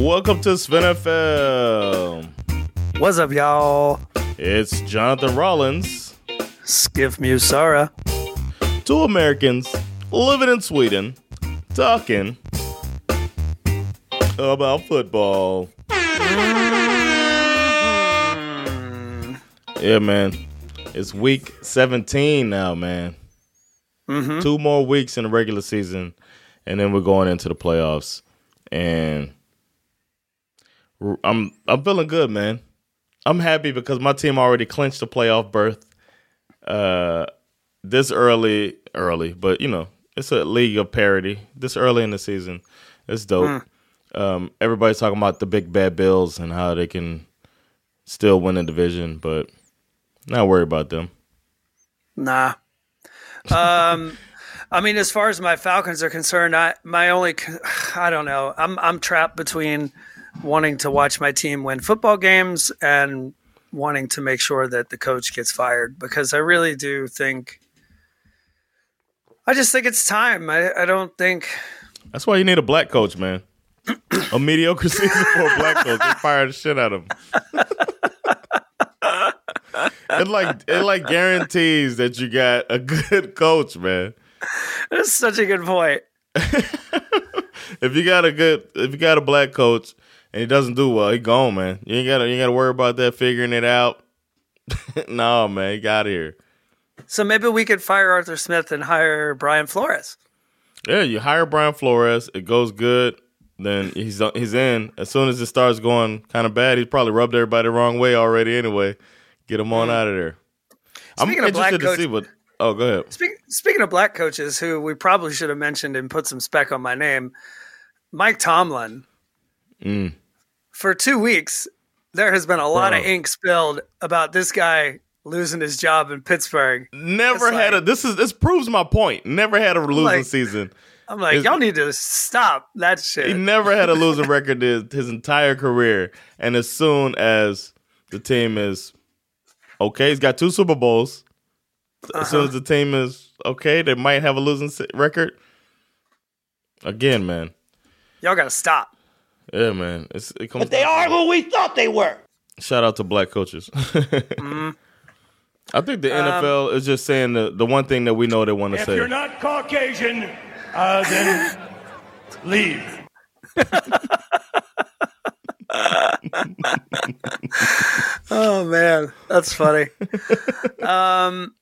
Welcome to SvenFL. What's up, y'all? It's Jonathan Rollins, Schif Musara. two Americans living in Sweden, talking about football. Mm-hmm. Yeah, man. It's week 17 now, man. Mm-hmm. Two more weeks in the regular season, and then we're going into the playoffs. And I'm I'm feeling good, man. I'm happy because my team already clinched a playoff berth. Uh, this early, early, but you know, it's a league of parity. This early in the season, it's dope. Um, everybody's talking about the big bad Bills and how they can still win a division, but not worry about them. Nah. Um, I mean, as far as my Falcons are concerned, I my only I don't know. I'm I'm trapped between wanting to watch my team win football games and wanting to make sure that the coach gets fired because I really do think. I just think it's time. I, I don't think That's why you need a black coach, man. a mediocre season for a black coach. They fire the shit out of him. it like it like guarantees that you got a good coach, man. that's such a good point. If you got a good if you got a black coach and he doesn't do well, he gone, man. You ain't gotta you ain't gotta worry about that figuring it out. no, man, he got here. So maybe we could fire Arthur Smith and hire Brian Flores. Yeah, you hire Brian Flores, it goes good, then he's he's in. As soon as it starts going kind of bad, he's probably rubbed everybody the wrong way already anyway. Get him on out of there. I'm. Speaking black interested to see what. Oh, go ahead. Speak, speaking of black coaches, who we probably should have mentioned and put some spec on my name, Mike Tomlin. Mm. For two weeks, there has been a lot of ink spilled about this guy losing his job in Pittsburgh. Never It's had like- a. This is this proves my point. Never had a losing like- season. I'm like, Is- y'all need to stop that shit. He never had a losing record his, his entire career. And as soon as the team is okay, he's got two Super Bowls. As soon as uh-huh. the team is okay, they might have a losing record. Again, man. y'all got to stop. Yeah, man. It's, it comes But they are who we thought they were. Shout out to black coaches. Mm-hmm. I think the Um, NFL is just saying the, the one thing that we know they want to say. If you're not Caucasian, uh, then leave. Oh man, that's funny. um,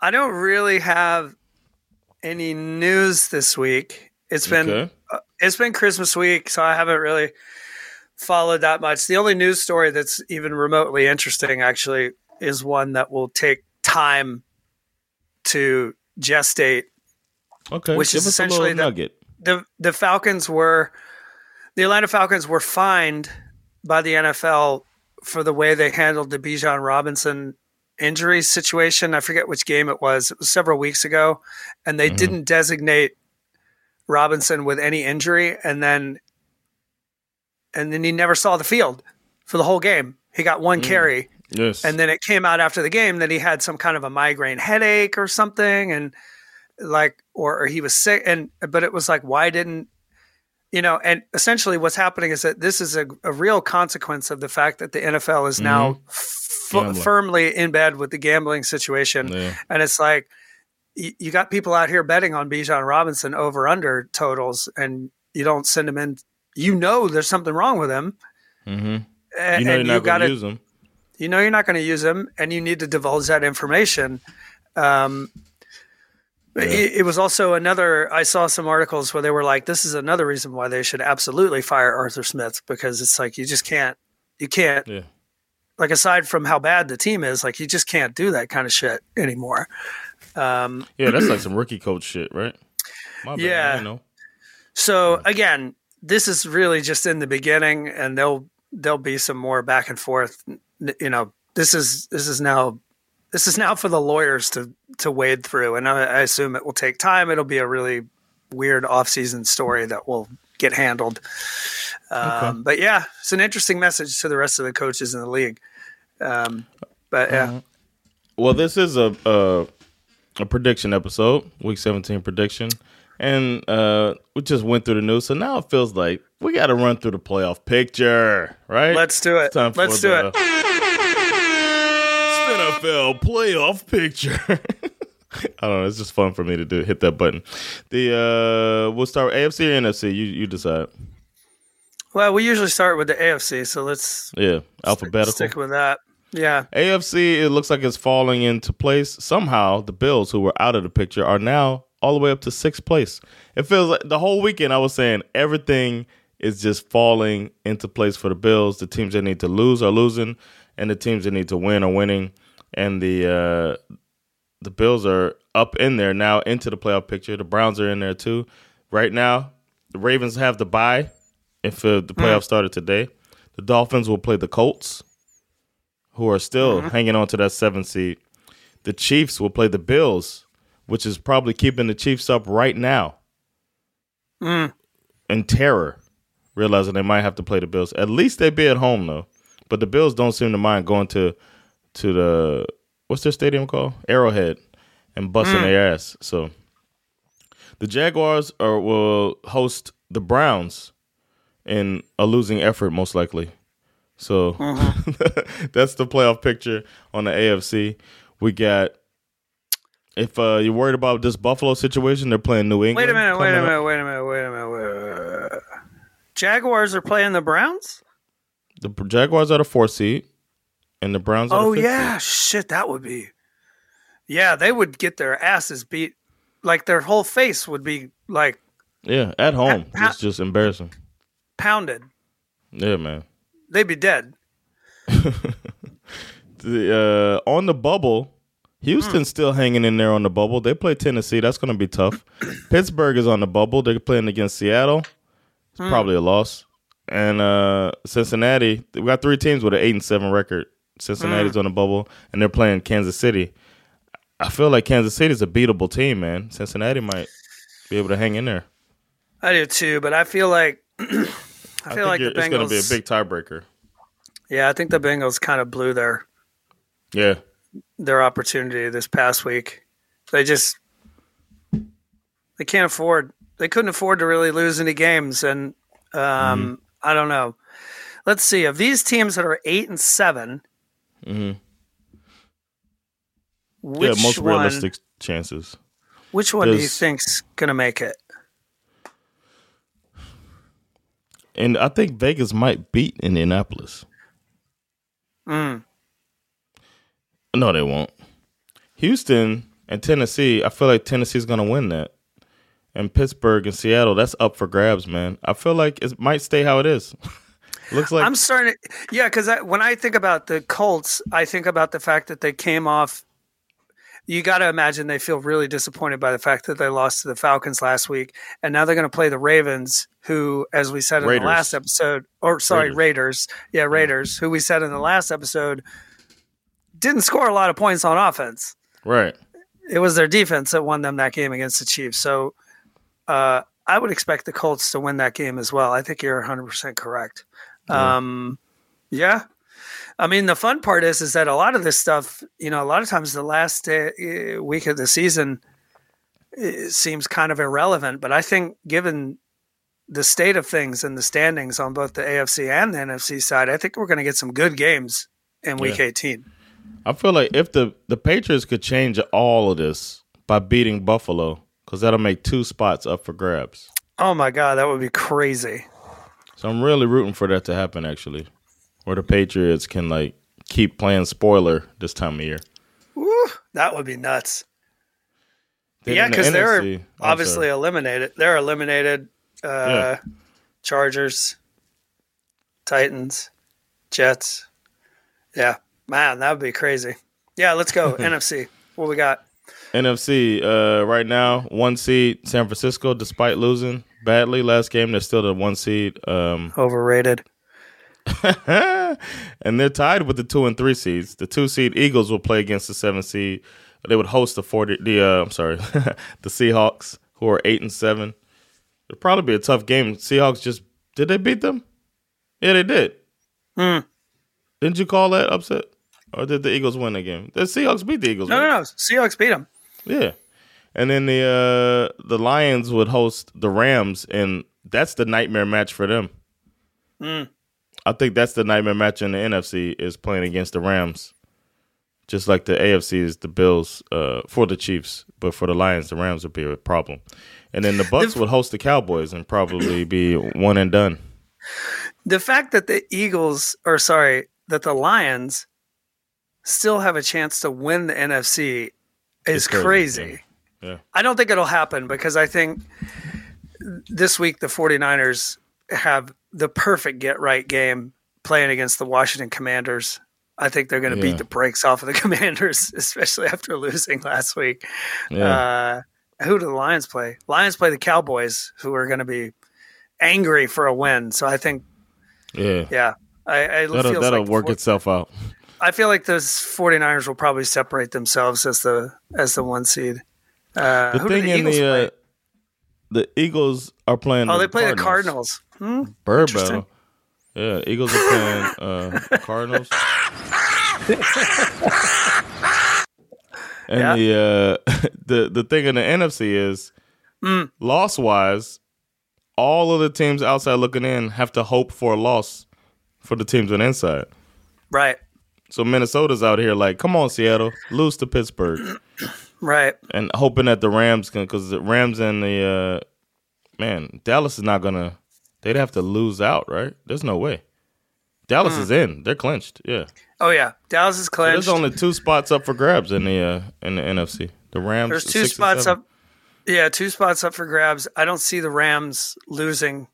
I don't really have any news this week. It's been Okay. It's been Christmas week, so I haven't really followed that much. The only news story that's even remotely interesting, actually, is one that will take time to gestate. Okay, which is essentially the- nugget. the The Falcons were the Atlanta Falcons were fined by the NFL for the way they handled the Bijan Robinson injury situation. I forget which game it was. It was several weeks ago, and they didn't designate Robinson with any injury, and then and then he never saw the field for the whole game. He got one mm. carry, Yes, and then it came out after the game that he had some kind of a migraine headache or something, and like or, or he was sick, and but it was like why didn't you know? And essentially, what's happening is that this is a, a real consequence of the fact that the NFL is now mm-hmm. f- firmly in bed with the gambling situation, Yeah. and it's like you, you got people out here betting on Bijan Robinson over under totals, and you don't send him in. You know there's something wrong with him. hmm a- you know you're and not going gotta- use them. you know you're not going to use them and you need to divulge that information um, It, it was also another. I saw some articles where they were like, "This is another reason why they should absolutely fire Arthur Smith because it's like you just can't, you can't, Yeah. like aside from how bad the team is, like you just can't do that kind of shit anymore." Um, Yeah, that's like some rookie coach shit, right? My bad, Yeah. So again, this is really just in the beginning, and there'll there'll be some more back and forth. You know, this is this is now this is now for the lawyers to to wade through, and I, I assume it will take time. It'll be a really weird off season story that will get handled. Um, But yeah, it's an interesting message to the rest of the coaches in the league. Um, but yeah, Well, this is a a, a prediction episode, week 17 prediction. And uh, we just went through the news, so now it feels like we got to run through the playoff picture, right? let's do it. It's time for Let's do the it. NFL playoff picture. I don't know. It's just fun for me to do. Hit that button. The uh, we'll start with AFC or NFC. You you decide. Well, we usually start with the AFC, so let's Yeah, alphabetical. stick with that. Yeah. AFC, it looks like it's falling into place. Somehow, the Bills, who were out of the picture, are now all the way up to sixth place. It feels like the whole weekend I was saying everything is just falling into place for the Bills. The teams that need to lose are losing, and the teams that need to win are winning. And the uh, the Bills are up in there now into the playoff picture. The Browns are in there too. Right now, the Ravens have the bye. If uh, the playoffs started today, the Dolphins will play the Colts who are still mm-hmm. hanging on to that seven seed. The Chiefs will play the Bills, which is probably keeping the Chiefs up right now mm. in terror, realizing they might have to play the Bills. At least they be at home though. But the Bills don't seem to mind going to to the what's their stadium called? Arrowhead and busting mm. their ass. So the Jaguars are will host the Browns in a losing effort most likely. So that's the playoff picture on the AFC. We got if uh, you're worried about this Buffalo situation, they're playing New England. Wait a minute, wait a minute, wait a minute, wait a minute. Wait a minute. Jaguars are playing the Browns? The Jaguars are the fourth seed, and the Browns are Oh yeah, shit, that would be. Yeah, they would get their asses beat. Like their whole face would be like. Yeah, at home. Ha- it's just embarrassing. pounded. Yeah, man. They'd be dead. The, uh, on the bubble, Houston's Hmm. still hanging in there on the bubble. They play Tennessee. That's going to be tough. Pittsburgh is on the bubble. They're playing against Seattle. It's Hmm. probably a loss. And uh, Cincinnati, we got three teams with an eight and seven record. Cincinnati's Hmm. on the bubble, and they're playing Kansas City. I feel like Kansas City's a beatable team, man. Cincinnati might be able to hang in there. I do too, but I feel like I feel I think like the you're- it's going to be a big tiebreaker. yeah, I think the Bengals kind of blew their Yeah, their opportunity this past week. They just they can't afford. They couldn't afford to really lose any games, and um, Mm-hmm. I don't know. Let's see of these teams that are eight and 7 mm-hmm. Which yeah, most one? realistic chances. Which one do you think's gonna make it? And I think Vegas might beat Indianapolis. Mm. No, they won't. Houston and Tennessee, I feel like Tennessee's going to win that. And Pittsburgh and Seattle, that's up for grabs, man. I feel like it might stay how it is. Looks like I'm starting. To, yeah, because when I think about the Colts, I think about the fact that they came off. You got to imagine they feel really disappointed by the fact that they lost to the Falcons last week, and now they're going to play the Ravens, who, as we said in Raiders. the last episode, or sorry, Raiders. Raiders. Yeah, Raiders, who we said in the last episode, didn't score a lot of points on offense. right. It was their defense that won them that game against the Chiefs. So uh, I would expect the Colts to win that game as well. I think you're 100 percent correct. Um, yeah. I mean, the fun part is, is that a lot of this stuff, you know, a lot of times the last day, uh, week of the season seems kind of irrelevant. But I think, given the state of things and the standings on both the AFC and the NFC side, I think we're going to get some good games in Week Yeah. 18. I feel like if the, the Patriots could change all of this by beating Buffalo, because that'll make two spots up for grabs. Oh my God, that would be crazy. So I'm really rooting for that to happen, actually, where the Patriots can like keep playing spoiler this time of year. Woo, that would be nuts. Then yeah, in the because they're obviously eliminated. They're eliminated. Uh, Yeah. Chargers, Titans, Jets. Yeah, man, that would be crazy. Yeah, let's go NFC. What we got? NFC uh, right now, one seed San Francisco, despite losing badly last game, they're still the one seed. Um, Overrated. and they're tied with the two and three seeds. The two seed Eagles will play against the seven seed. They would host the forty. The uh, I'm sorry, the Seahawks, who are eight and seven. It'll probably be a tough game. Seahawks just did they beat them? Yeah, they did. Hmm. Didn't you call that upset, or did the Eagles win the game? The Seahawks beat the Eagles. No, right? no, no. Seahawks beat them. Yeah, and then the uh, the Lions would host the Rams, and that's the nightmare match for them. I think that's the nightmare match in the NFC is playing against the Rams, just like the AFC is the Bills uh, for the Chiefs, but for the Lions, the Rams would be a problem. And then the Bucks would host the Cowboys and probably be one and done. The fact that the Eagles, or sorry, that the Lions still have a chance to win the NFC is crazy, crazy. Yeah. I don't think it'll happen because I think this week the 49ers have the perfect get right game playing against the Washington Commanders. I think they're going to Yeah. beat the brakes off of the Commanders, especially after losing last week. Yeah, Uh, who do the Lions play? Lions play the Cowboys, who are going to be angry for a win. So I think, yeah, yeah, I, I that'll that'll like work itself out. I feel like those 49ers will probably separate themselves as the as the one seed. Uh, The who do thing in Eagles the uh, the Eagles are playing. oh, the they play Cardinals. the Cardinals. Hmm? Bird battle. Yeah, Eagles are playing uh, Cardinals. and Yeah. the uh, the the thing in the NFC is Mm. loss wise, all of the teams outside looking in have to hope for a loss for the teams on the inside. Right, So Minnesota's out here like, come on, Seattle, lose to Pittsburgh, right. and hoping that the Rams can, because the Rams and the uh, man, Dallas is not gonna. They'd have to lose out, right? There's no way. Dallas Hmm. is in. They're clinched. Yeah. Oh yeah, Dallas is So clinched. there's only two spots up for grabs in the uh, in the NFC. The Rams. There's two spots up. Yeah, two spots up for grabs. I don't see the Rams losing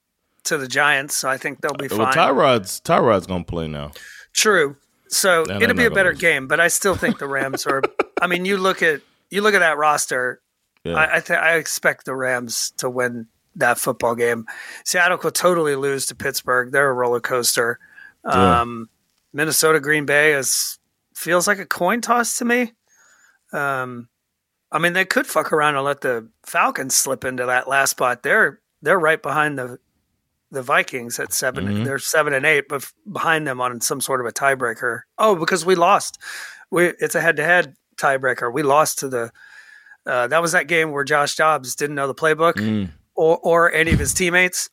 to the Giants, so I think they'll be Well, fine. Tyrod's Tyrod's gonna play now. True. So they're it'll be a better lose. game, but I still think the Rams are. I mean, you look at you look at that roster. Yeah. I I, th- I expect the Rams to win that football game. Seattle could totally lose to Pittsburgh. They're a roller coaster. Yeah. Um, Minnesota Green Bay is feels like a coin toss to me. Um, I mean, they could fuck around and let the Falcons slip into that last spot. They're they're right behind the the Vikings at 7 Mm-hmm. They're seven and eight, but behind them on some sort of a tiebreaker. Oh, because we lost. We it's a head to head tiebreaker. We lost to the. Uh, that was that game where Josh Dobbs didn't know the playbook Mm, or or any of his teammates,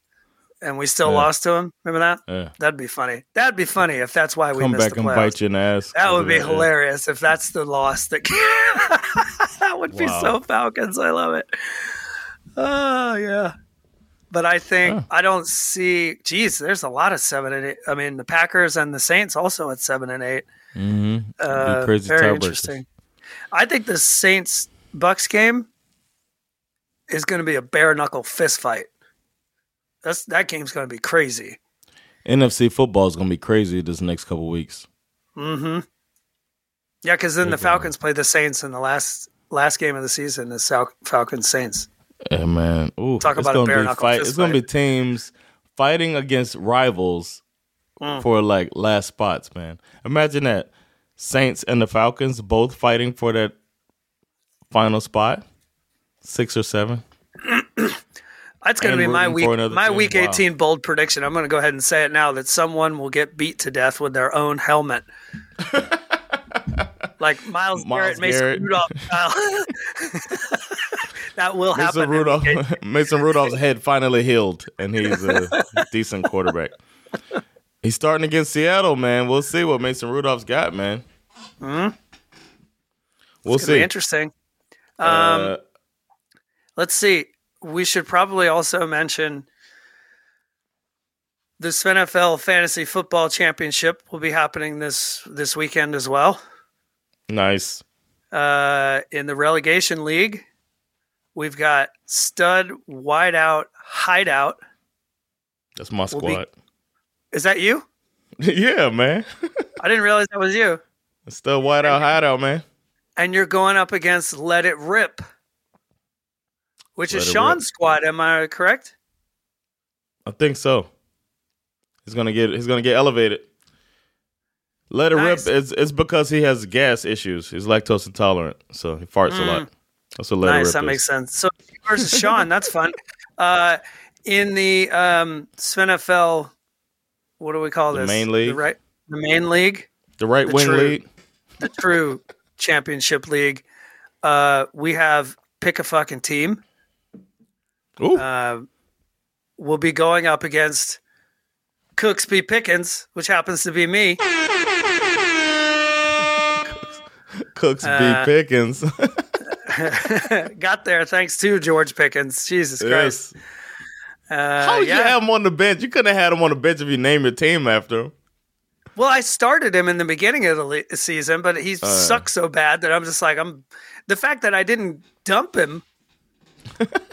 and we still Yeah. lost to him. Remember that? yeah. That'd be funny. That'd be funny if that's why we Come missed back the and bite you in the ass. That would be hilarious if that's the loss that that would be so Falcons. I love it. Oh yeah. But I think Huh. I don't see geez, there's a lot of seven and eight. I mean the Packers and the Saints also at seven and eight. mm-hmm. Uh, crazy very interesting. I think the Saints Bucks game is going to be a bare knuckle fist fight. That's that game's going to be crazy. NFC football is gonna be crazy this next couple weeks. Mm-hmm. Yeah, because then the. Falcons play the Saints in the last last game of the season. The Sal- Falcons Saints. Yeah, man. Ooh, Talk about a bare knuckle fight. fist It's gonna be teams fighting against rivals Mm. for like last spots, man. Imagine that Saints and the Falcons both fighting for that final spot, six or seven. That's going to be my week my team. week Wow. 18 bold prediction. I'm going to go ahead and say it now that someone will get beat to death with their own helmet. like Miles, Myles Garrett, Mason Rudolph that will happen. Mason week Rudolph, Mason Rudolph's head finally healed, and he's a decent quarterback. He's starting against Seattle, man. We'll see what Mason Rudolph's got, man. Hmm. We'll see. interesting. Um, Uh, Let's see. We should probably also mention this NFL Fantasy Football Championship will be happening this this weekend as well. nice. Uh, in the relegation league, We've got stud, wide out, hideout. That's my We'll be- squad. Is that you? yeah, man. I didn't realize that was you. Still white out hideout, man. And you're going up against Let It Rip, which is It Sean's squad. Am I correct? I think so. He's gonna get he's gonna get elevated. Let it Nice. rip. It's it's because he has gas issues. He's lactose intolerant, so he farts a lot. That's what let it Mm. nice. rip That is. makes sense. So versus Sean. That's fun. Uh, in the um, SvenFL, what do we call The this? main league? The right, the main league, The right the wing true- lead. the true championship league. Uh, we have pick a fucking team. Uh, we'll be going up against Cooks Cooksby Pickens, which happens to be me. Cooks uh, B Pickens. Got there thanks to George Pickens. Jesus Christ. yes. Uh, How would yeah. you have him on the bench? You couldn't have had him on the bench if you named your team after him. Well, I started him in the beginning of the le- season, but he Uh. sucked so bad that I'm just like, I'm. The fact that I didn't dump him,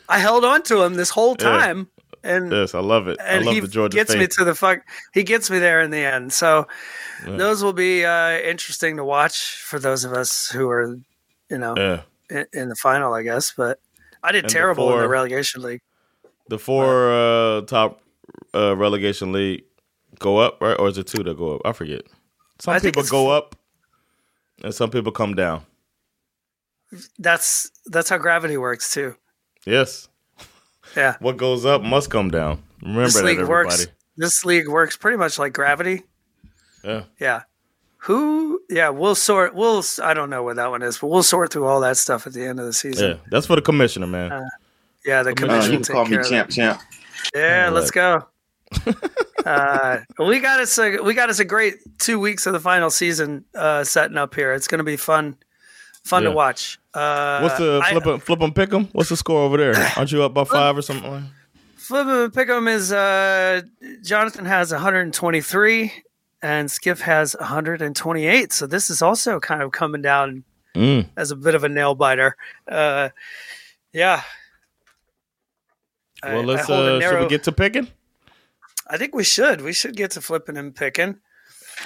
I held on to him this whole Yeah. time, and Yes, I love it. I and love he the Georgia gets me to the fuck. He gets me there in the end. So those will be uh, interesting to watch for those of us who are, you know, yeah. in, in the final, I guess. But I did And terrible in the relegation league. The four uh, top uh, relegation league go up, right? Or is it two that go up? I forget. Some I people go up, and some people come down. That's that's how gravity works too. Yes, Yeah, what goes up must come down. Remember this that, league everybody. works. This league works pretty much like gravity. Yeah, Yeah. Who? Yeah, we'll sort. We'll. I don't know what that one is, but we'll sort through all that stuff at the end of the season. yeah. That's for the commissioner, man. Uh, Yeah, the commissioner. Uh, you can call me care of champ, champ. Yeah, Yeah, let's go. uh, we got us. A, we got us a great two weeks of the final season uh, setting up here. It's going to be fun. Fun to watch. Uh, What's the flip I- flip 'em, flip 'em, pick 'em? What's the score over there? Aren't you up by five or something? Flip Flip 'em and pick 'em is uh, Jonathan has 123 and Schif has 128. So this is also kind of coming down Mm. as a bit of a nail biter. Uh, yeah. I- Well, let's. I, hold a Uh, should we get to picking? I think we should. We should get to flipping and picking.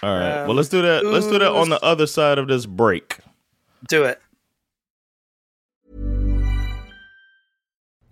All right. Um, well, let's do that. Let's do that on the other side of this break. Do it.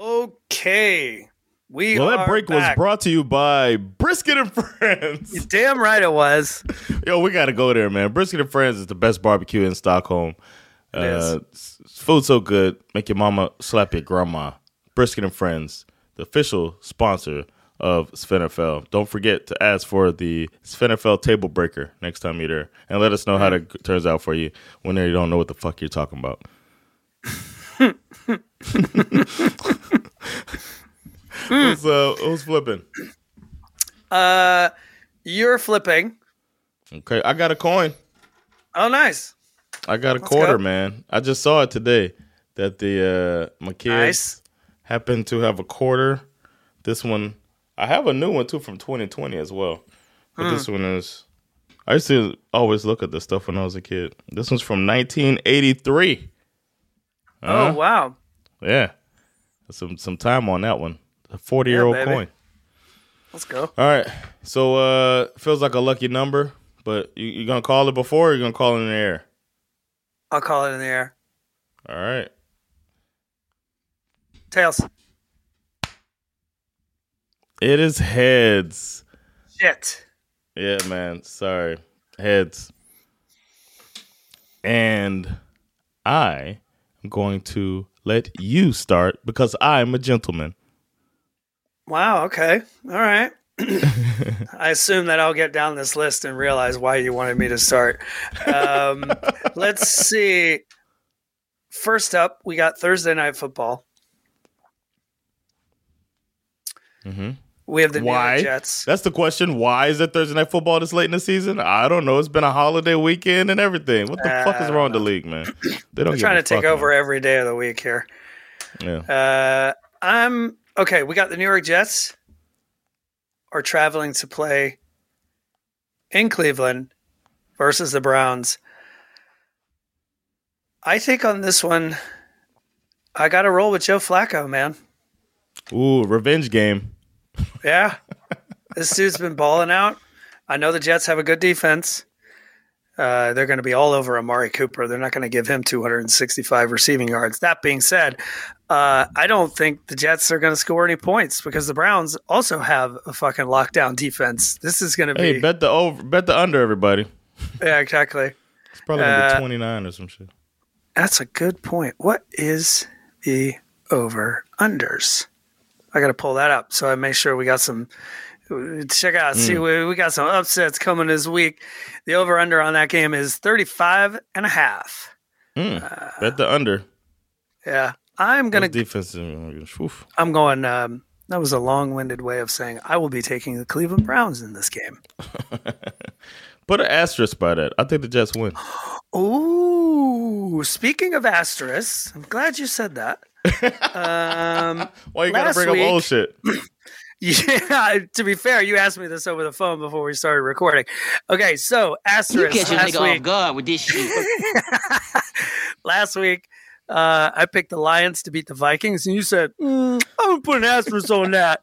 Okay. We Well, that break was brought to you by Brisket and Friends. You're damn right it was. Yo, we got to go there, man. Brisket and Friends is the best barbecue in Stockholm. It is. Uh, s- food so good, make your mama slap your grandma. Brisket and Friends, the official sponsor of Svenfl. Don't forget to ask for the Svenfl table breaker next time you're there, and let us know how it turns out for you when you don't know what the fuck you're talking about. who's, uh, who's flipping? Uh, you're flipping. Okay, I got a coin. Oh, nice. I got a Let's quarter, go. man. I just saw it today that the uh my kids Nice. happen to have a quarter. This one, I have a new one too from 2020 as well. But this Hmm. one is. I used to always look at this stuff when I was a kid. This one's from 1983. Oh, Uh-huh. wow. Yeah, some some time on that one. A 40 year old baby. coin. Let's go. All right, so uh feels like a lucky number, but you, you gonna call it before? or You gonna call it in the air? I'll call it in the air. All right. Tails. It is heads. Shit. Yeah, man. Sorry. Heads. And I going to let you start because I'm a gentleman. Wow. Okay. All right. I assume that I'll get down this list and realize why you wanted me to start. Um, let's see. First up, we got Thursday night football. Mm-hmm. We have the New Why? York Jets. That's the question. Why is it Thursday night football this late in the season? I don't know. It's been a holiday weekend and everything. What the fuck is wrong with the league, man? They don't give trying to take over every day of the week here. Yeah. Uh, I'm okay. We got the New York Jets are traveling to play in Cleveland versus the Browns. I think on this one, I got to roll with Joe Flacco, man. Ooh, revenge game. Yeah, this dude's been balling out. I know the Jets have a good defense. Uh, they're going to be all over Amari Cooper. They're not going to give him 265 receiving yards. That being said, uh, I don't think the Jets are going to score any points because the Browns also have a fucking lockdown defense. This is going to Hey, be bet the over, bet the under, everybody. yeah, exactly. It's probably gonna Uh, be twenty nine or some shit. That's a good point. What is the over unders? I got to pull that up so I make sure we got some. Check out, see, mm. we, we got some upsets coming this week. The over under on that game is 35 and a half. Mm. Uh, bet the under. Yeah. I'm going to. defense. Oof. I'm going, um, that was a long winded way of saying I will be taking the Cleveland Browns in this game. Put an asterisk by that. I think the Jets win. Ooh, speaking of asterisks, I'm glad you said that. um, Why you gotta bring week- up old shit? Yeah, to be fair, you asked me this over the phone before we started recording. Okay, so You asterisk catch a last nigga off week. guard with this shit. last week, uh, I picked the Lions to beat the Vikings, and you said mm, I'm gonna put an asterisk on that.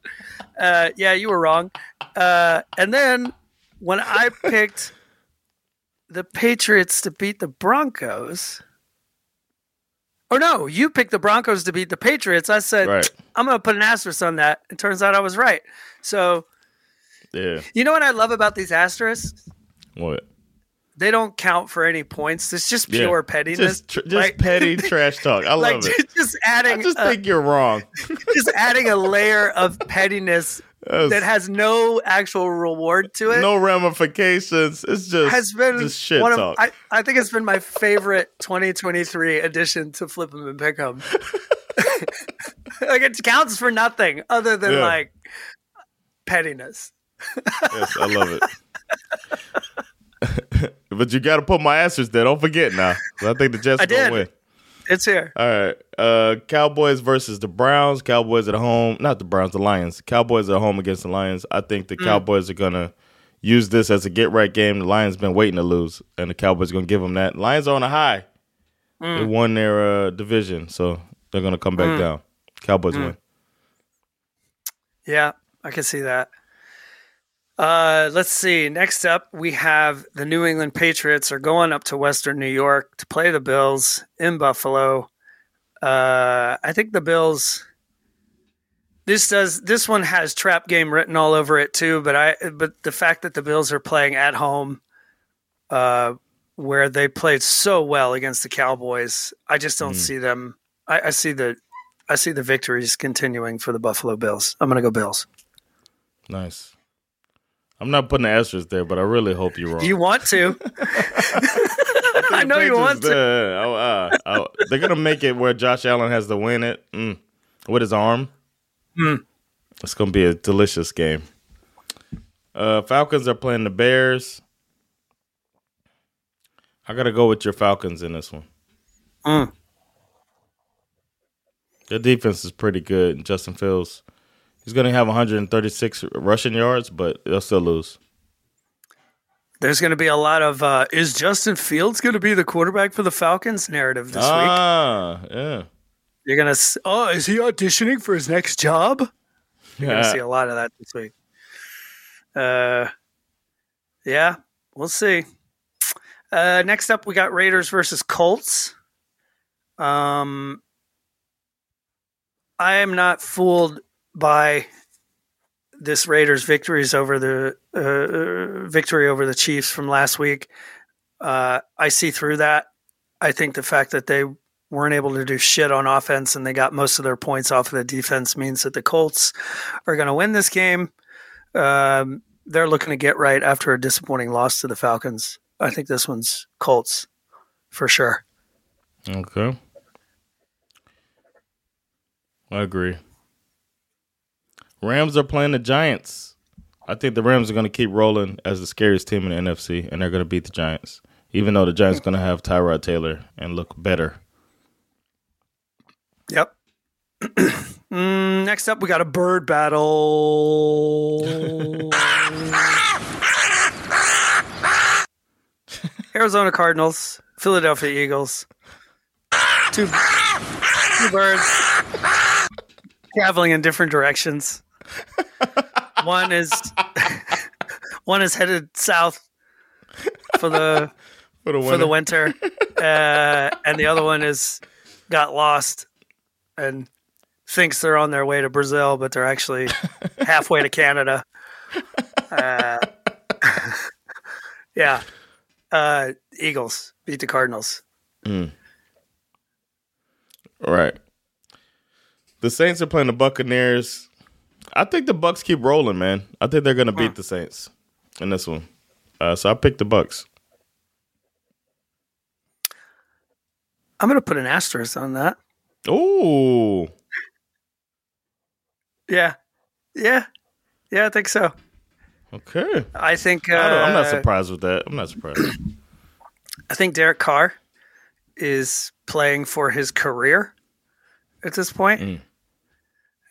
Uh, yeah, you were wrong. Uh, and then when I picked the Patriots to beat the Broncos. Oh no, you picked the Broncos to beat the Patriots. I said Right. I'm going to put an asterisk on that. It turns out I was right. So Yeah. You know what I love about these asterisks? What? They don't count for any points. It's just Yeah. pure pettiness. Just, tr- just Like- petty trash talk. I like love it. just adding, I just uh, think you're wrong. just adding a layer of pettiness That's- that has no actual reward to it. no ramifications. It's just has been just shit one talk. of I, I think it's been my favorite 2023 addition to Flip 'em and Pick 'em. like it counts for nothing other than Yeah. like pettiness. yes, I love it. but you got to put my answers there. Don't forget now. I think the Jets I are gonna did. win. It's here. All right. Uh Cowboys versus the Browns. Cowboys at home. Not the Browns, the Lions. Cowboys at home against the Lions. I think the Mm. Cowboys are gonna use this as a get right game. The Lions been waiting to lose, and the Cowboys gonna give them that. Lions are on a high. They Mm. won their uh, division, so they're gonna come back down. Cowboys Mm. win. Yeah, I can see that. Uh, let's see. Next up, we have the New England Patriots are going up to Western New York to play the Bills in Buffalo. Uh, I think the Bills. This does. This one has trap game written all over it too. But I. But the fact that the Bills are playing at home, uh, where they played so well against the Cowboys, I just don't see them. I, I see the. I see the victories continuing for the Buffalo Bills. I'm going to go Bills. Nice. I'm not putting the asterisk there, but I really hope you're wrong. You want to? I know you want to. uh, oh, uh, oh, they're gonna make it where Josh Allen has to win it mm, with his arm. Hmm. It's gonna be a delicious game. Uh, Falcons are playing the Bears. I gotta go with your Falcons in this one. Mm. Their defense is pretty good. Justin Fields, he's gonna have 136 rushing yards, but they'll still lose. There's going to be a lot of uh, is Justin Fields going to be the quarterback for the Falcons narrative this week. ah, yeah. You're going to oh, is he auditioning for his next job? You're going to Yeah. see a lot of that this week. Uh, yeah, we'll see. Uh, next up, we got Raiders versus Colts. Um, I am not fooled by this Raiders victories over the uh, victory over the Chiefs from last week. Uh, I see through that. I think the fact that they weren't able to do shit on offense and they got most of their points off of the defense means that the Colts are going to win this game. Um, they're looking to get right after a disappointing loss to the Falcons. I think this one's Colts for sure. Okay. I agree. Rams are playing the Giants. I think the Rams are going to keep rolling as the scariest team in the NFC, and they're going to beat the Giants, even though the Giants are going to have Tyrod Taylor and look better. Yep. mm, next up, we got a bird battle. Arizona Cardinals, Philadelphia Eagles. Two, two birds traveling in different directions. One is one is headed south for the For the for the winter, uh, and the other one is got lost and thinks they're on their way to Brazil, but they're actually halfway to Canada. Uh, yeah, uh, Eagles beat the Cardinals. All right. The Saints are playing the Buccaneers. I think the Bucks keep rolling, man. I think they're going to beat the Saints in this one. Uh, so I picked the Bucks. I'm going to put an asterisk on that. Oh. Yeah, yeah, yeah. I think so. Okay. I think uh, I I'm not surprised with that. I'm not surprised. I think Derek Carr is playing for his career at this point. Mm.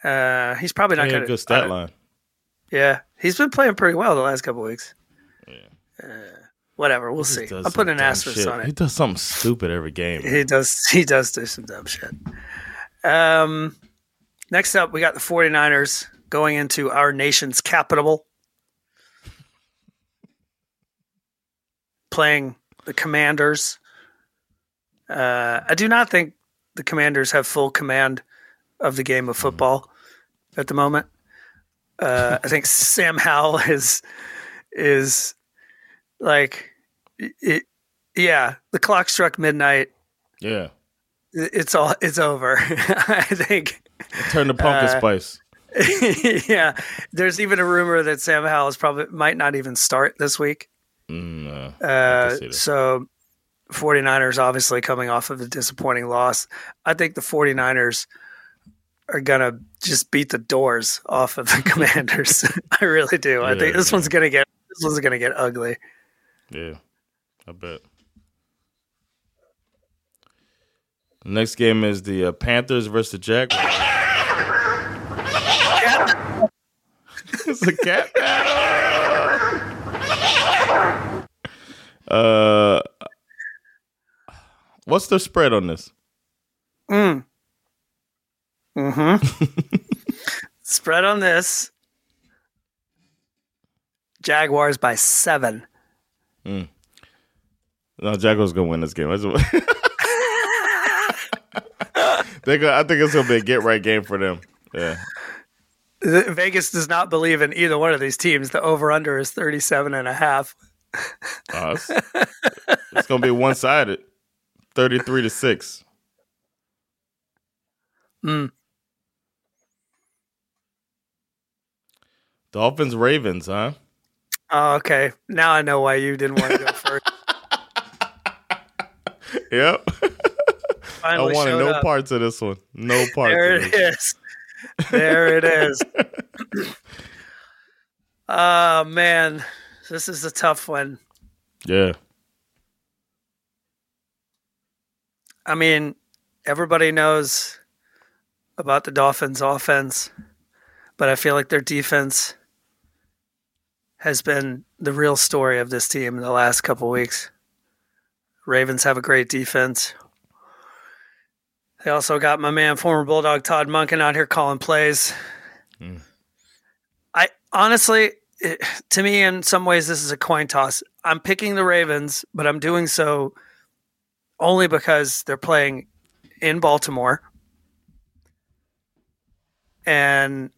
Uh, he's probably not going a to good stat line. Yeah, he's been playing pretty well the last couple weeks. Uh, whatever, we'll see. I'm putting an asterisk on He does something stupid every game. He does. He does do some dumb shit. Um, next up, we got the 49ers going into our nation's capital, playing the Commanders. Uh, I do not think the Commanders have full command of the game of football at the moment. Uh, I think Sam Howell is is like it, yeah. The clock struck midnight. Yeah. It's all it's over. I think. Turn the pumpkin Uh, spice. yeah, there's even a rumor that Sam Howell is probably might not even start this week. Mm, uh, Uh, can see that. so 49ers obviously coming off of a disappointing loss. I think the 49ers are to just beat the doors off of the Commanders. I really do. I Yeah, think this yeah. one's to get this one's to get ugly. Yeah, I bet. The next game is the uh, Panthers versus the Jaguars. it's a cat battle. Uh, what's the spread on this? Mm. Mhm. Spread on this. Jaguars by 7. No, Jaguars gonna win this game. That's what- They're gonna, I think it's gonna be a get right game for them. Yeah. Vegas does not believe in either one of these teams. The over under is 37 and a half. Uh, it's, it's gonna be one sided, thirty three to six. Mm. Dolphins Ravens, huh? Oh, okay. Now I know why you didn't want to go first. Yep. I wanted no up. parts of this one. No parts. There of it is. There it is. oh man, this is a tough one. Yeah. I mean, everybody knows about the Dolphins' offense, but I feel like their defense has been the real story of this team in the last couple weeks. Ravens have a great defense. They also got my man, former Bulldog Todd Monken, out here calling plays. Hmm. I honestly, it, to me, in some ways, this is a coin toss. I'm picking the Ravens, but I'm doing so only because they're playing in Baltimore. And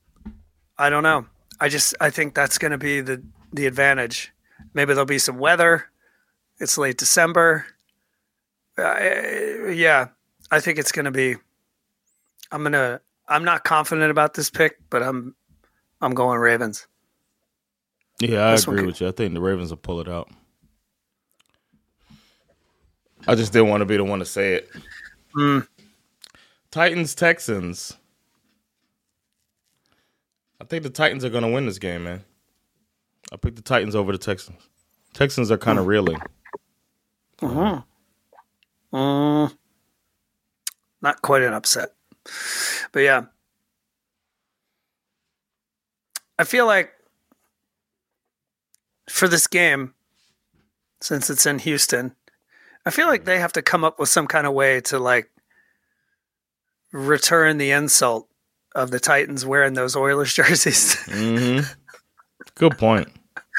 I don't know. I just I think that's going to be the the advantage. Maybe there'll be some weather. It's late December. Uh, yeah, I think it's going to be. I'm gonna. I'm not confident about this pick, but I'm. I'm going Ravens. Yeah, I this agree with you. I think the Ravens will pull it out. I just didn't want to be the one to say it. Mm. Titans Texans. I think the Titans are going to win this game, man. I picked the Titans over the Texans. Texans are kind of reeling. Uh-huh. Uh, not quite an upset. But yeah. I feel like for this game, since it's in Houston, I feel like they have to come up with some kind of way to like return the insult of the Titans wearing those Oilers jerseys. mm-hmm. Good point.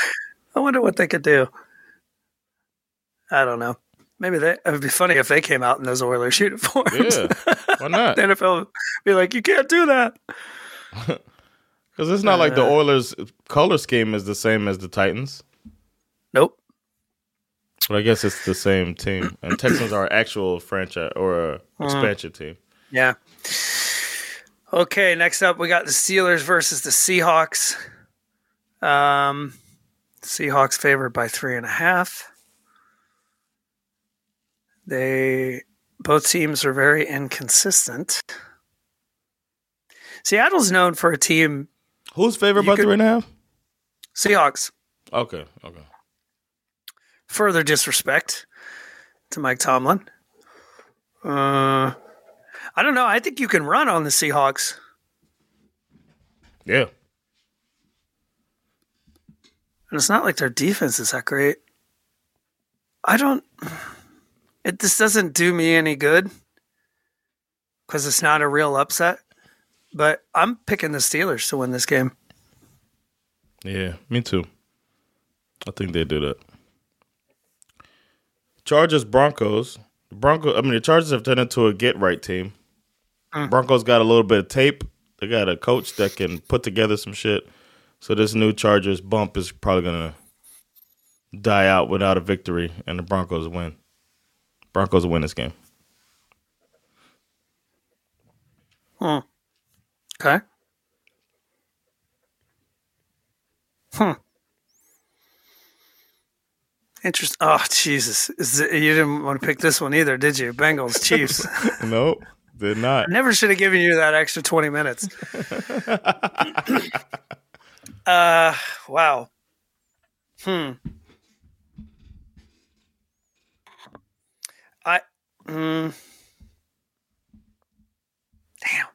I wonder what they could do. I don't know. Maybe they, it would be funny if they came out in those Oilers uniforms. Yeah, why not? the NFL would be like, you can't do that. Because it's not uh, like the uh. Oilers' color scheme is the same as the Titans. Nope. But I guess it's the same team. And Texans are actual franchise or uh-huh. expansion team. Yeah. Okay, next up we got the Steelers versus the Seahawks. Um, Seahawks favored by three and a half. They both teams are very inconsistent. Seattle's known for a team. Who's favored by could, three and a half? Seahawks. Okay. Okay. Further disrespect to Mike Tomlin. Uh, I don't know. I think you can run on the Seahawks. Yeah. And it's not like their defense is that great. I don't. It this doesn't do me any good because it's not a real upset. But I'm picking the Steelers to win this game. Yeah, me too. I think they do that. Chargers Broncos. Broncos. I mean, the Chargers have turned into a get right team. Mm. Broncos got a little bit of tape. They got a coach that can put together some shit. So this new Chargers bump is probably gonna die out without a victory, and the Broncos win. Broncos win this game. Hmm. Okay. Hmm. Interesting. Oh Jesus! It, you didn't want to pick this one either, did you? Bengals Chiefs. nope, did not. I never should have given you that extra twenty minutes. uh, wow. Hmm. I. Mm, damn.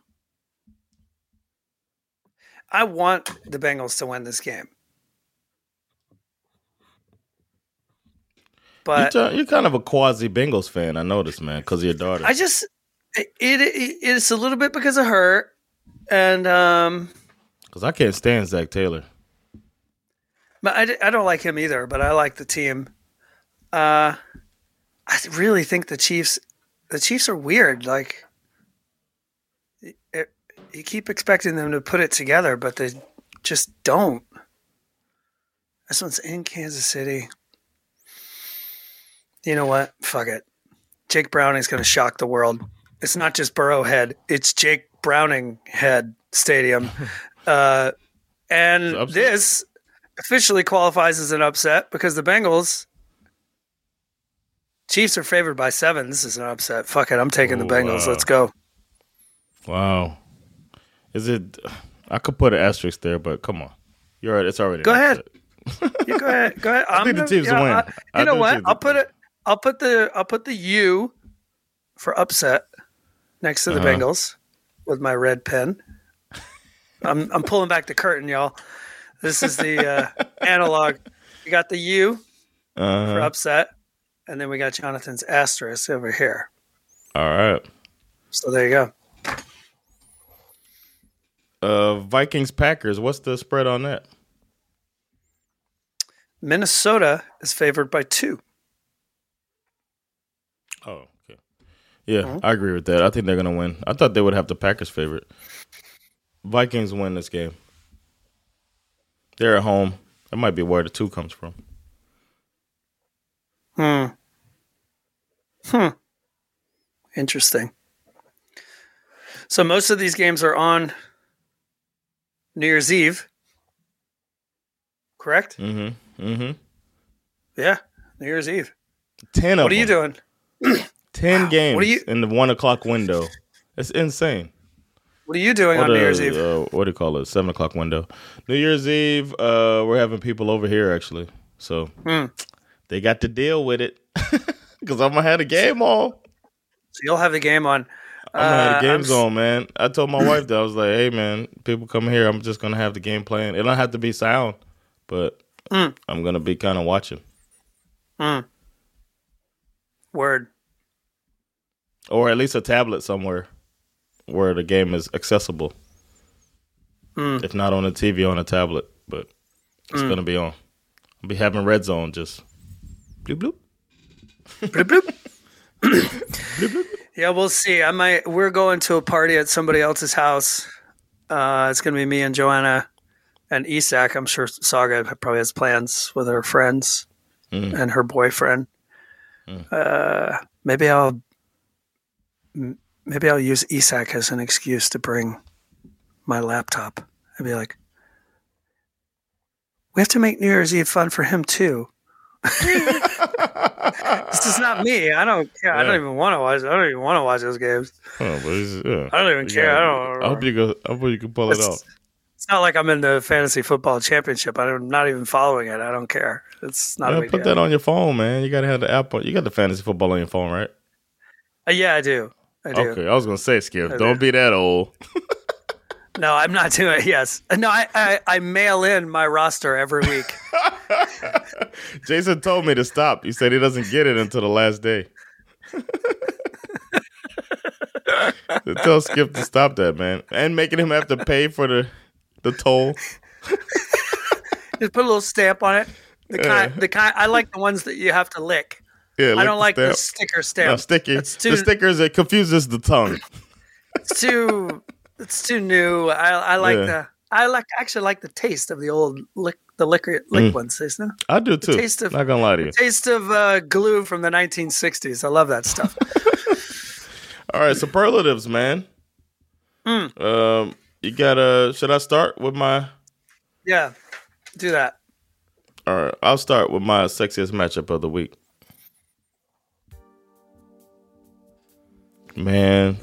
I want the Bengals to win this game. But you're, you're kind of a quasi Bengals fan. I noticed, man, because your daughter. I just it, it, it's a little bit because of her, and um, because I can't stand Zac Taylor. But I, I don't like him either. But I like the team. Uh, I really think the Chiefs. The Chiefs are weird. Like, it, you keep expecting them to put it together, but they just don't. This one's in Kansas City you know what? Fuck it. Jake Browning's going to shock the world. It's not just Burrowhead; it's Jake Browning Head Stadium, uh, and this officially qualifies as an upset because the Bengals. Chiefs are favored by seven. This is an upset. Fuck it, I'm taking the Bengals. Wow. Let's go. Wow. Is it? I could put an asterisk there, but come on, you're right. It's already. Go ahead. you go ahead. Go ahead. I think the Chiefs yeah, win. I, you I know what? I'll put it. I'll put the I'll put the U for upset next to the uh-huh. Bengals with my red pen. I'm I'm pulling back the curtain, y'all. This is the uh, analog. We got the U uh-huh. for upset, and then we got Jonathan's asterisk over here. All right. So there you go. Uh, Vikings Packers. What's the spread on that? Minnesota is favored by two. Oh, okay. Yeah, I agree with that. I think they're gonna win. I thought they would have the Packers favorite. Vikings win this game. They're at home. That might be where the two comes from. Hmm. Hmm. Interesting. So most of these games are on New Year's Eve. Correct? Mm-hmm. Mm-hmm. Yeah, New Year's Eve. Ten of What are you doing? Ten games What are you- in the one o'clock window. It's insane. What are you doing Or on New Year's Eve? Uh, what do you call it? Seven o'clock window. New Year's Eve. Uh, we're having people over here actually, so Hmm. they got to deal with it because I'm gonna have the game on. So you'll have the game on. I'm gonna have the Uh, games I'm on, man. I told my wife that I was like, "Hey, man, people come here. I'm just gonna have the game playing. It don't have to be sound, but Mm. I'm gonna be kind of watching, Mm. Word. Or at least a tablet somewhere where the game is accessible. Mm. If not on a TV, on a tablet, but it's Mm. gonna be on. I'll be having Red Zone just bloop bloop. Bloop, bloop. bloop. yeah, we'll see. I might. We're going to a party at somebody else's house. Uh, it's going to be me and Joanna and Isak. I'm sure Saga probably has plans with her friends Mm. and her boyfriend. Mm. Uh, maybe I'll maybe I'll use Isak as an excuse to bring my laptop. I'd be like, we have to make New Year's Eve fun for him too. this is not me. I don't care. I don't even want to watch. I don't even want to watch those games. Oh, but yeah. I don't even care. gotta- I don't- I hope you go. I hope you can pull it It's- off. It's not like I'm in the fantasy football championship. I'm not even following it. I don't care. It's not Yeah, put deal. that on your phone, man. You gotta have the app. On, you got the fantasy football on your phone, right? Uh, yeah, I do. I do. Okay, I was gonna say, Skip, I don't do. be that old. No, I'm not doing it. Yes. No, I, I, I mail in my roster every week. Jason told me to stop. He said he doesn't get it until the last day. Tell Skip to stop that, man, and making him have to pay for the the toll. Just put a little stamp on it. The kind, the kind. I like the ones that you have to lick. Yeah, I don't like the stamp. sticker stamp. No, sticky. It's too, the stickers it confuses the tongue. it's too, it's too new. I, I like Yeah. the. I like actually like the taste of the old lick, the liquor lick Mm. ones. Isn't it? I do too. taste of- Not gonna lie to you. The taste of uh, glue from the 1960s. I love that stuff. All right, superlatives, man. Mm. Um, you gotta. Should I start with my? yeah, do that. All right, I'll start with my sexiest matchup of the week. Man,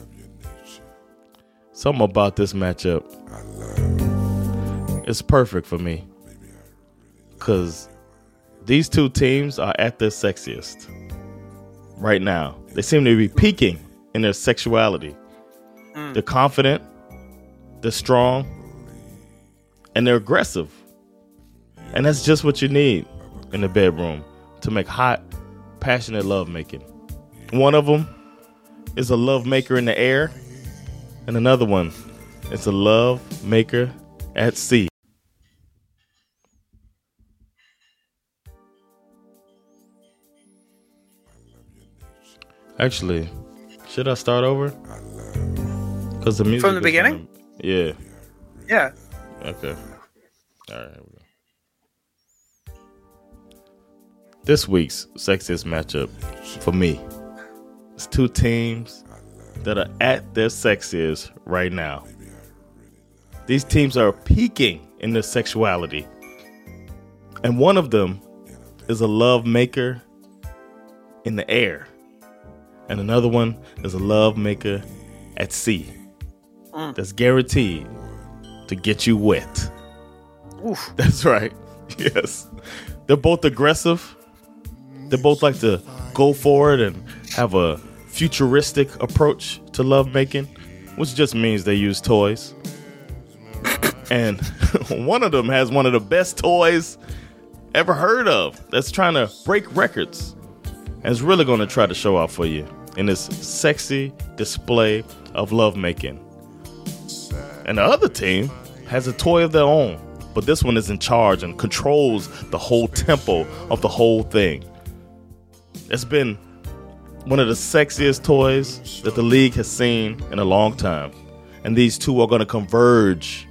something about this matchup. It's perfect for me. Cause these two teams are at their sexiest right now. They seem to be peaking in their sexuality. Mm. They're confident, they're strong, and they're aggressive. And that's just what you need in the bedroom to make hot, passionate love making. One of them is a love maker in the air, and another one is a love maker at sea. Actually, should I start over? Because the music From the beginning? yeah. Yeah. Okay. All right. Here we go. This week's sexiest matchup for me is two teams that are at their sexiest right now. These teams are peaking in their sexuality. And one of them is a love maker in the air. And another one is a love maker at sea. Mm. That's guaranteed to get you wet. Oof. That's right. Yes. They're both aggressive. They both like to go forward and have a futuristic approach to lovemaking, which just means they use toys. And one of them has one of the best toys ever heard of that's trying to break records and is really going to try to show off for you in this sexy display of lovemaking. And the other team has a toy of their own but this one is in charge and controls the whole tempo of the whole thing. It's been one of the sexiest toys that the league has seen in a long time. And these two are going to converge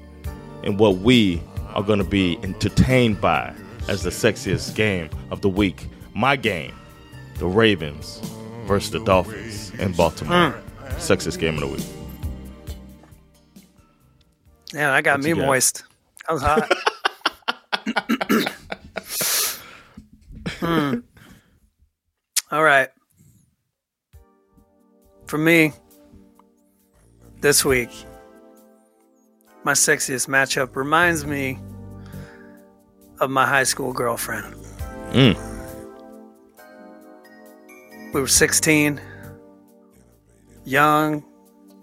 in what we are going to be entertained by as the sexiest game of the week. My game, the Ravens versus the Dolphins in Baltimore. Mm. Sexiest game of the week. Yeah, that got what me moist. That was hot. hmm. All right. For me, this week, my sexiest matchup reminds me of my high school girlfriend. Mm. We were 16, young,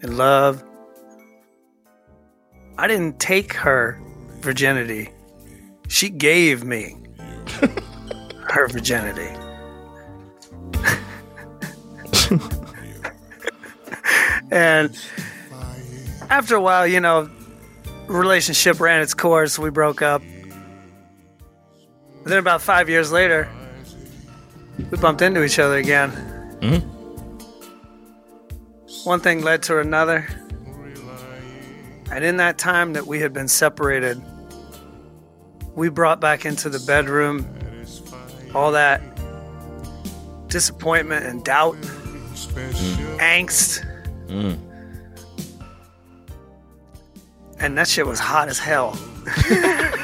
in love. I didn't take her virginity, she gave me her virginity. and after a while, you know, relationship ran its course. We broke up. Then about five years later, we bumped into each other again. Mm-hmm. One thing led to another. And in that time that we had been separated, we brought back into the bedroom all that disappointment and doubt, mm. angst. Mm. And that shit was hot as hell.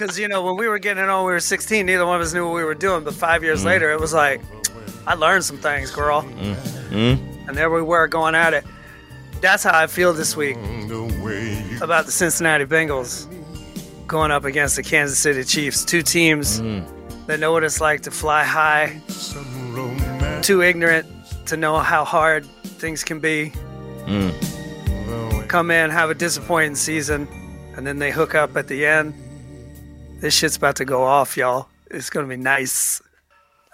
Because, you know, when we were getting it on, we were 16, neither one of us knew what we were doing. But five years mm. later, it was like, I learned some things, girl. Mm. mm. And there we were going at it. That's how I feel this week about the Cincinnati Bengals going up against the Kansas City Chiefs. Two teams mm. that know what it's like to fly high, too ignorant to know how hard things can be. Mm. Come in, have a disappointing season, and then they hook up at the end. This shit's about to go off, y'all. It's gonna be nice.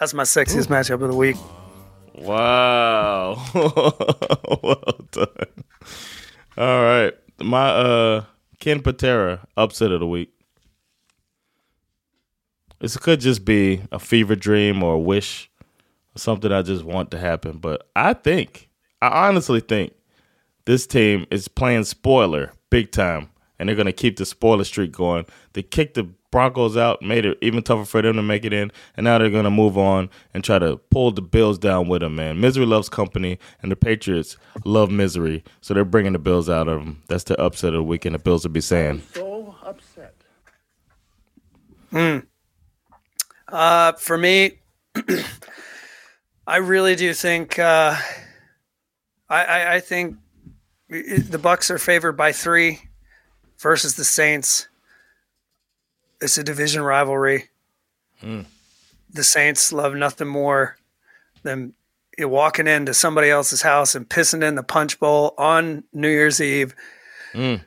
That's my sexiest Ooh. matchup of the week. Wow. well done. All right. My uh Ken Patera upset of the week. This could just be a fever dream or a wish or something I just want to happen. But I think, I honestly think this team is playing spoiler big time. And they're going to keep the spoiler streak going. They kicked the Broncos out, made it even tougher for them to make it in, and now they're gonna move on and try to pull the Bills down with them. Man, misery loves company, and the Patriots love misery, so they're bringing the Bills out of them. That's the upset of the weekend. The Bills will be saying. so upset. Hmm. Uh, for me, I really do think. Uh, I, I I think the Bucks are favored by three versus the Saints. It's a division rivalry. Mm. The Saints love nothing more than walking into somebody else's house and pissing in the punch bowl on New Year's Eve. Mm.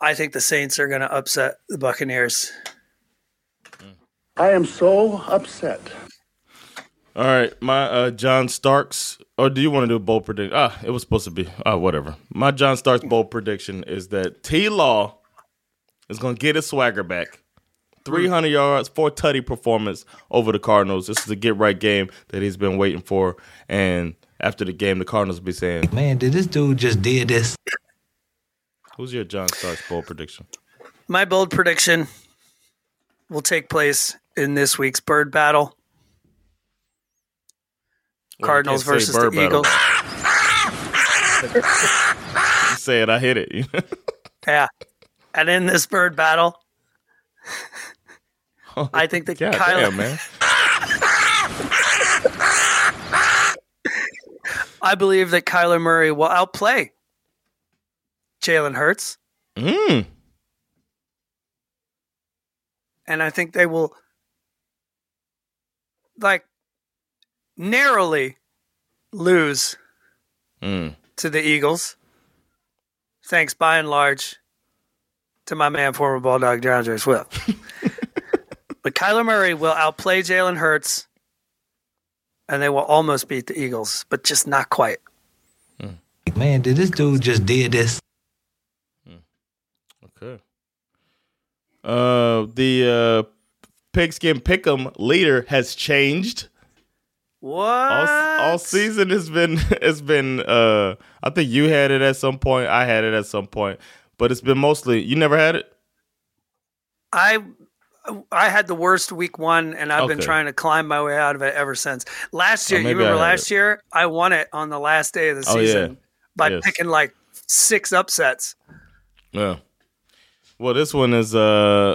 I think the Saints are going to upset the Buccaneers. I am so upset. All right, my uh, John Starks. Or do you want to do a bold prediction? Ah, it was supposed to be. Ah, whatever. My John Starks bold prediction is that T Law is going to get his swagger back. 300 yards, four tutty performance over the Cardinals. This is a get right game that he's been waiting for. And after the game, the Cardinals will be saying, Man, did this dude just did this? Who's your John Starks bold prediction? My bold prediction will take place in this week's bird battle. Well, Cardinals versus the battle. Eagles. you say it, I hit it. yeah. And in this bird battle, oh, I think that God Kyler, damn, man. I believe that Kyler Murray will outplay Jalen Hurts. Mm. And I think they will, like, narrowly lose mm. to the Eagles. Thanks by and large to my man, former Bulldog D'Andre Swift. but Kyler Murray will outplay Jalen Hurts, and they will almost beat the Eagles, but just not quite. Man, did this dude just did this? Okay. Uh, the uh, pigskin pick'em leader has changed. What? All, all season has been it's been. Uh, I think you had it at some point. I had it at some point, but it's been mostly. You never had it. I I had the worst week one, and I've been trying to climb my way out of it ever since. Last Oh, year, you remember last year, I won it on the last day of the Oh, yeah. season by Yes. picking like six upsets. Yeah. Well, this one is uh,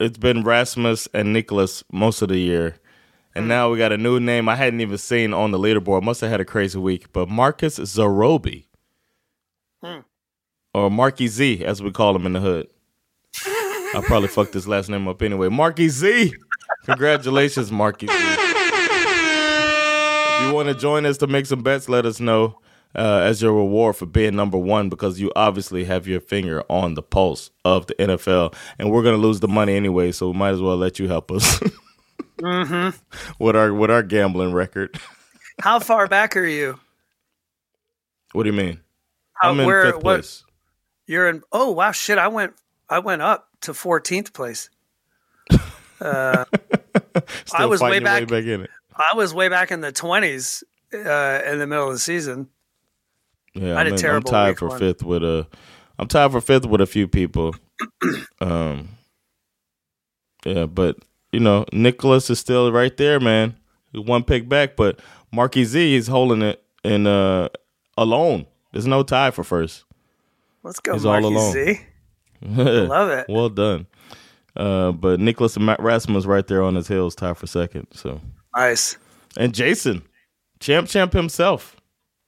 it's been Rasmus and Nicholas most of the year, and now we got a new name I hadn't even seen on the leaderboard. Must have had a crazy week, but Marcus Zarobi, or Marky Z, as we call him in the hood. I probably fucked his last name up anyway. Marky Z, congratulations, Marky Z. If you want to join us to make some bets, let us know uh, as your reward for being number one because you obviously have your finger on the pulse of the NFL. And we're going to lose the money anyway, so we might as well let you help us Mm-hmm. with our with our gambling record. How far back are you? What do you mean? How, I'm in where, fifth what- place. You're in. Oh wow, shit! I went. I went up to 14th place. Uh, I was way fighting your back. back in it. I was way back in the 20s uh, in the middle of the season. Yeah, I had a I'm, in- I'm tied for one. fifth with a. I'm tied for fifth with a few people. um. Yeah, but you know Nicholas is still right there, man. One pick back, but Marky Z is holding it in uh alone. There's no tie for first. Let's go, He's all alone. Z. Love it. well done. Uh, but Nicholas and Matt Rasmus right there on his heels, tied for second. So Nice. and Jason, champ, champ himself.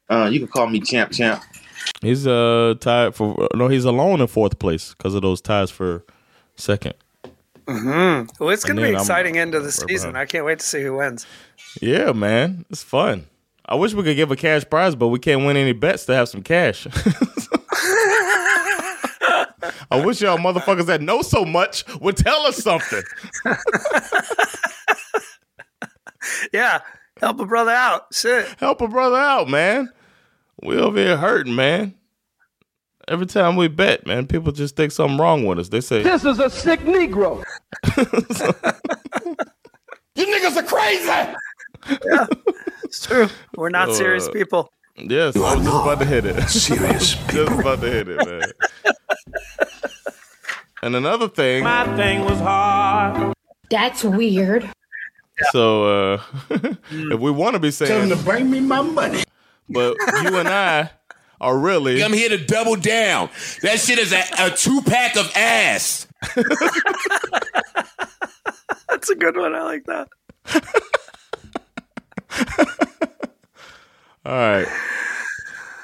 Uh, you can call me Champ Champ. He's uh tied for no, he's alone in fourth place because of those ties for second. Hmm Well, it's going to be then I'm exciting end of the right season. behind. I can't wait to see who wins. Yeah, man, it's fun. I wish we could give a cash prize, but we can't win any bets to have some cash. I wish y'all motherfuckers that know so much would tell us something. Yeah, help a brother out. Shit. Help a brother out, man. We over here hurting, man. Every time we bet, man, people just think something wrong with us. They say, This is a sick Negro. You niggas are crazy. Yeah, It's true. We're not Uh, serious people. Yes, I was just about to hit it. Serious people. Just about to hit it, man. and another thing, My thing was hard. That's weird. so uh, if we want to be saying, to bring me my money. but you and I are really I'm here to double down. That shit is a, a two pack of ass. That's a good one. I like that. All right.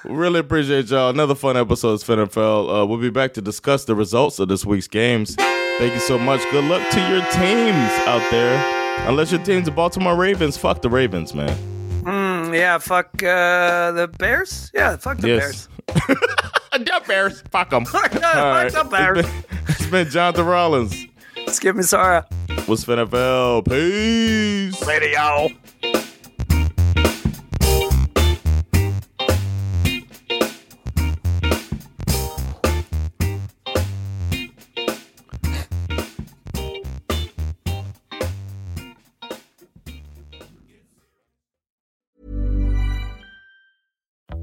Really appreciate y'all. Another fun episode of NFL. Uh, we'll be back to discuss the results of this week's games. Thank you so much. Good luck to your teams out there. Unless your team's the Baltimore Ravens, fuck the Ravens, man. Mm, yeah, fuck uh, the Bears. Yeah, fuck the Yes. Bears. the Bears. Fuck them. Fuck the Bears. It's been Jonathan Rollins. Skip me, Sarah. What's NFL? Peace. Later, y'all.